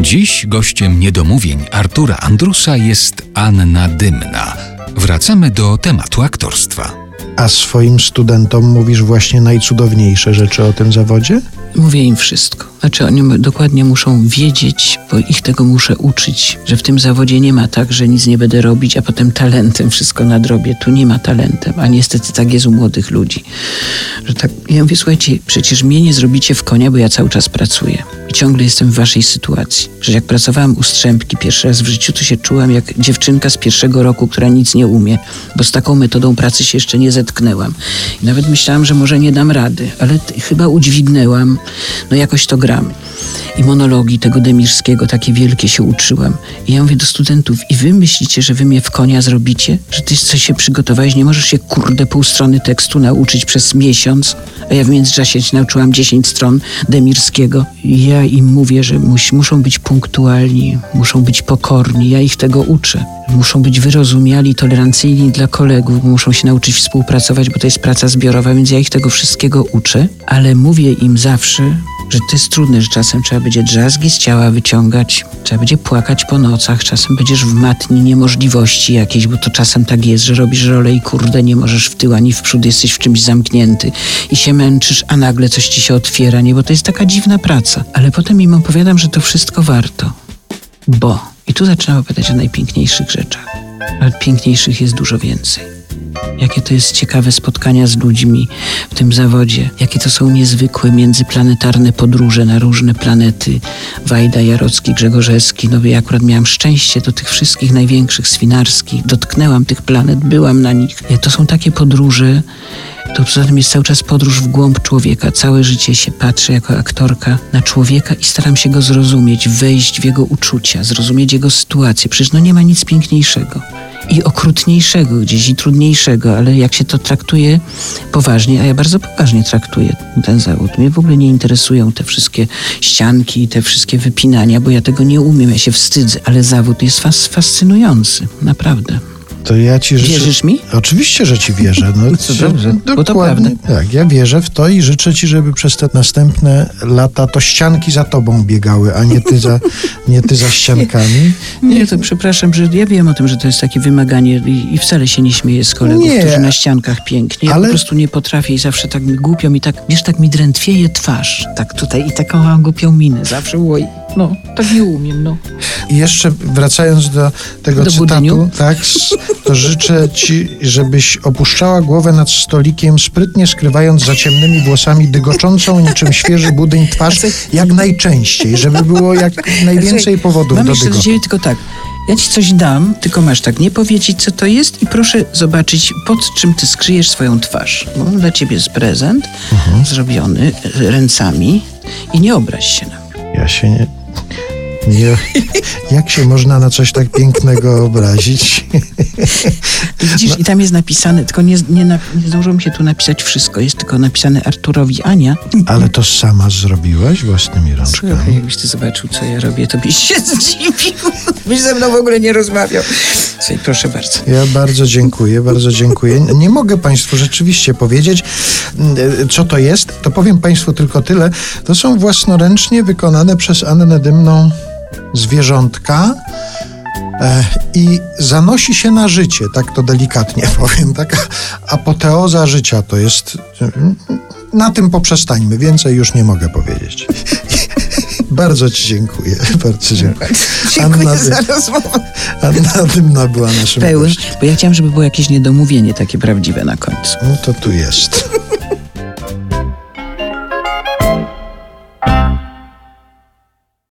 Dziś gościem niedomówień Artura Andrusa jest Anna Dymna. Wracamy do tematu aktorstwa. A swoim studentom mówisz właśnie najcudowniejsze rzeczy o tym zawodzie? Mówię im wszystko. Znaczy oni dokładnie muszą wiedzieć, bo ich tego muszę uczyć, że w tym zawodzie nie ma tak, że nic nie będę robić, a potem talentem wszystko nadrobię. Tu nie ma talentem, a niestety tak jest u młodych ludzi. Że tak, ja mówię, słuchajcie, przecież mnie nie zrobicie w konia, bo ja cały czas pracuję. I ciągle jestem w waszej sytuacji. Że jak pracowałam u Strzępki pierwszy raz w życiu, to się czułam jak dziewczynka z pierwszego roku, która nic nie umie, bo z taką metodą pracy się jeszcze nie zetknęłam. I nawet myślałam, że może nie dam rady, ale chyba udźwignęłam, no jakoś to I monologi tego Demirskiego, takie wielkie się uczyłam. I ja mówię do studentów, i wy myślicie, że wy mnie w konia zrobicie? Że ty coś się przygotowałeś, nie możesz się kurde pół strony tekstu nauczyć przez miesiąc? A ja w międzyczasie nauczyłam 10 stron Demirskiego. I ja im mówię, że mus, muszą być punktualni, muszą być pokorni. Ja ich tego uczę. Muszą być wyrozumiali, tolerancyjni dla kolegów, muszą się nauczyć współpracować, bo to jest praca zbiorowa, więc ja ich tego wszystkiego uczę, ale mówię im zawsze, że to jest trudne, że czasem trzeba będzie drzazgi z ciała wyciągać, trzeba będzie płakać po nocach, czasem będziesz w matni niemożliwości jakiejś, bo to czasem tak jest, że robisz rolę i kurde nie możesz w tył ani w przód, jesteś w czymś zamknięty i się męczysz, a nagle coś ci się otwiera, nie, bo to jest taka dziwna praca. Ale potem im opowiadam, że to wszystko warto, bo i tu zaczynam opowiadać o najpiękniejszych rzeczach, ale piękniejszych jest dużo więcej jakie to jest ciekawe spotkania z ludźmi w tym zawodzie, jakie to są niezwykłe międzyplanetarne podróże na różne planety. Wajda, Jarocki, Grzegorzewski. No ja akurat miałam szczęście do tych wszystkich największych swinarskich. Dotknęłam tych planet, byłam na nich. To są takie podróże, to poza tym jest cały czas podróż w głąb człowieka. Całe życie się patrzę jako aktorka na człowieka i staram się go zrozumieć, wejść w jego uczucia, zrozumieć jego sytuację. Przecież no nie ma nic piękniejszego i okrutniejszego gdzieś i trudniejszego, ale jak się to traktuje poważnie, a ja bardzo poważnie traktuję ten zawód. Mnie w ogóle nie interesują te wszystkie ścianki i te wszystkie wypinania, bo ja tego nie umiem, ja się wstydzę, ale zawód jest fas fascynujący, naprawdę. To ja ci życzę... Wierzysz mi? Oczywiście, że ci wierzę. No, Co dobrze, bo to prawda. Tak, ja wierzę w to i życzę ci, żeby przez te następne lata to ścianki za tobą biegały, a nie ty za, nie ty za ściankami. Nie, to przepraszam, że ja wiem o tym, że to jest takie wymaganie i, i wcale się nie śmieję z kolegów, Nie. którzy na ściankach pięknie. Ja Ale- po prostu nie potrafię i zawsze tak mi głupio mi tak, wiesz, tak mi drętwieje twarz. Tak tutaj i taką mam głupią minę. Zawsze oj, no, tak nie umiem, no. I jeszcze wracając do tego Do cytatu, budyniu? tak, to życzę ci, żebyś opuszczała głowę nad stolikiem, sprytnie skrywając za ciemnymi włosami dygoczącą niczym świeży budyń twarz jak najczęściej, żeby było jak najwięcej powodów Mam do dygotu. ciebie tylko tak. Ja ci coś dam, tylko masz tak nie powiedzieć, co to jest i proszę zobaczyć, pod czym ty skryjesz swoją twarz. Bo dla ciebie jest prezent Mhm. zrobiony ręcami i nie obraź się na mnie. Ja się nie... nie jak się można na coś tak pięknego obrazić? I widzisz, i tam jest napisane, tylko nie, nie, nie zdążyło mi się tu napisać wszystko, jest tylko napisane Arturowi Ania. Ale to sama zrobiłaś własnymi Słuchaj, rączkami. jakbyś ty zobaczył, co ja robię, to byś się zdziwił. Byś ze mną w ogóle nie rozmawiał. Słuchaj, proszę bardzo. Ja bardzo dziękuję, bardzo dziękuję. Nie mogę Państwu rzeczywiście powiedzieć, mm, co to jest. To powiem Państwu tylko tyle. To są własnoręcznie wykonane przez Annę Dymną zwierzątka e, i zanosi się na życie, tak to delikatnie powiem. Taka apoteoza życia to jest. Na tym poprzestańmy. Więcej już nie mogę powiedzieć. Bardzo Ci dziękuję. Bardzo dziękuję. Dziękuję Anna, za rozmowę. Anna Dymna była naszym Pełen, gościem. bo ja chciałam, żeby było jakieś niedomówienie takie prawdziwe na końcu. No to tu jest.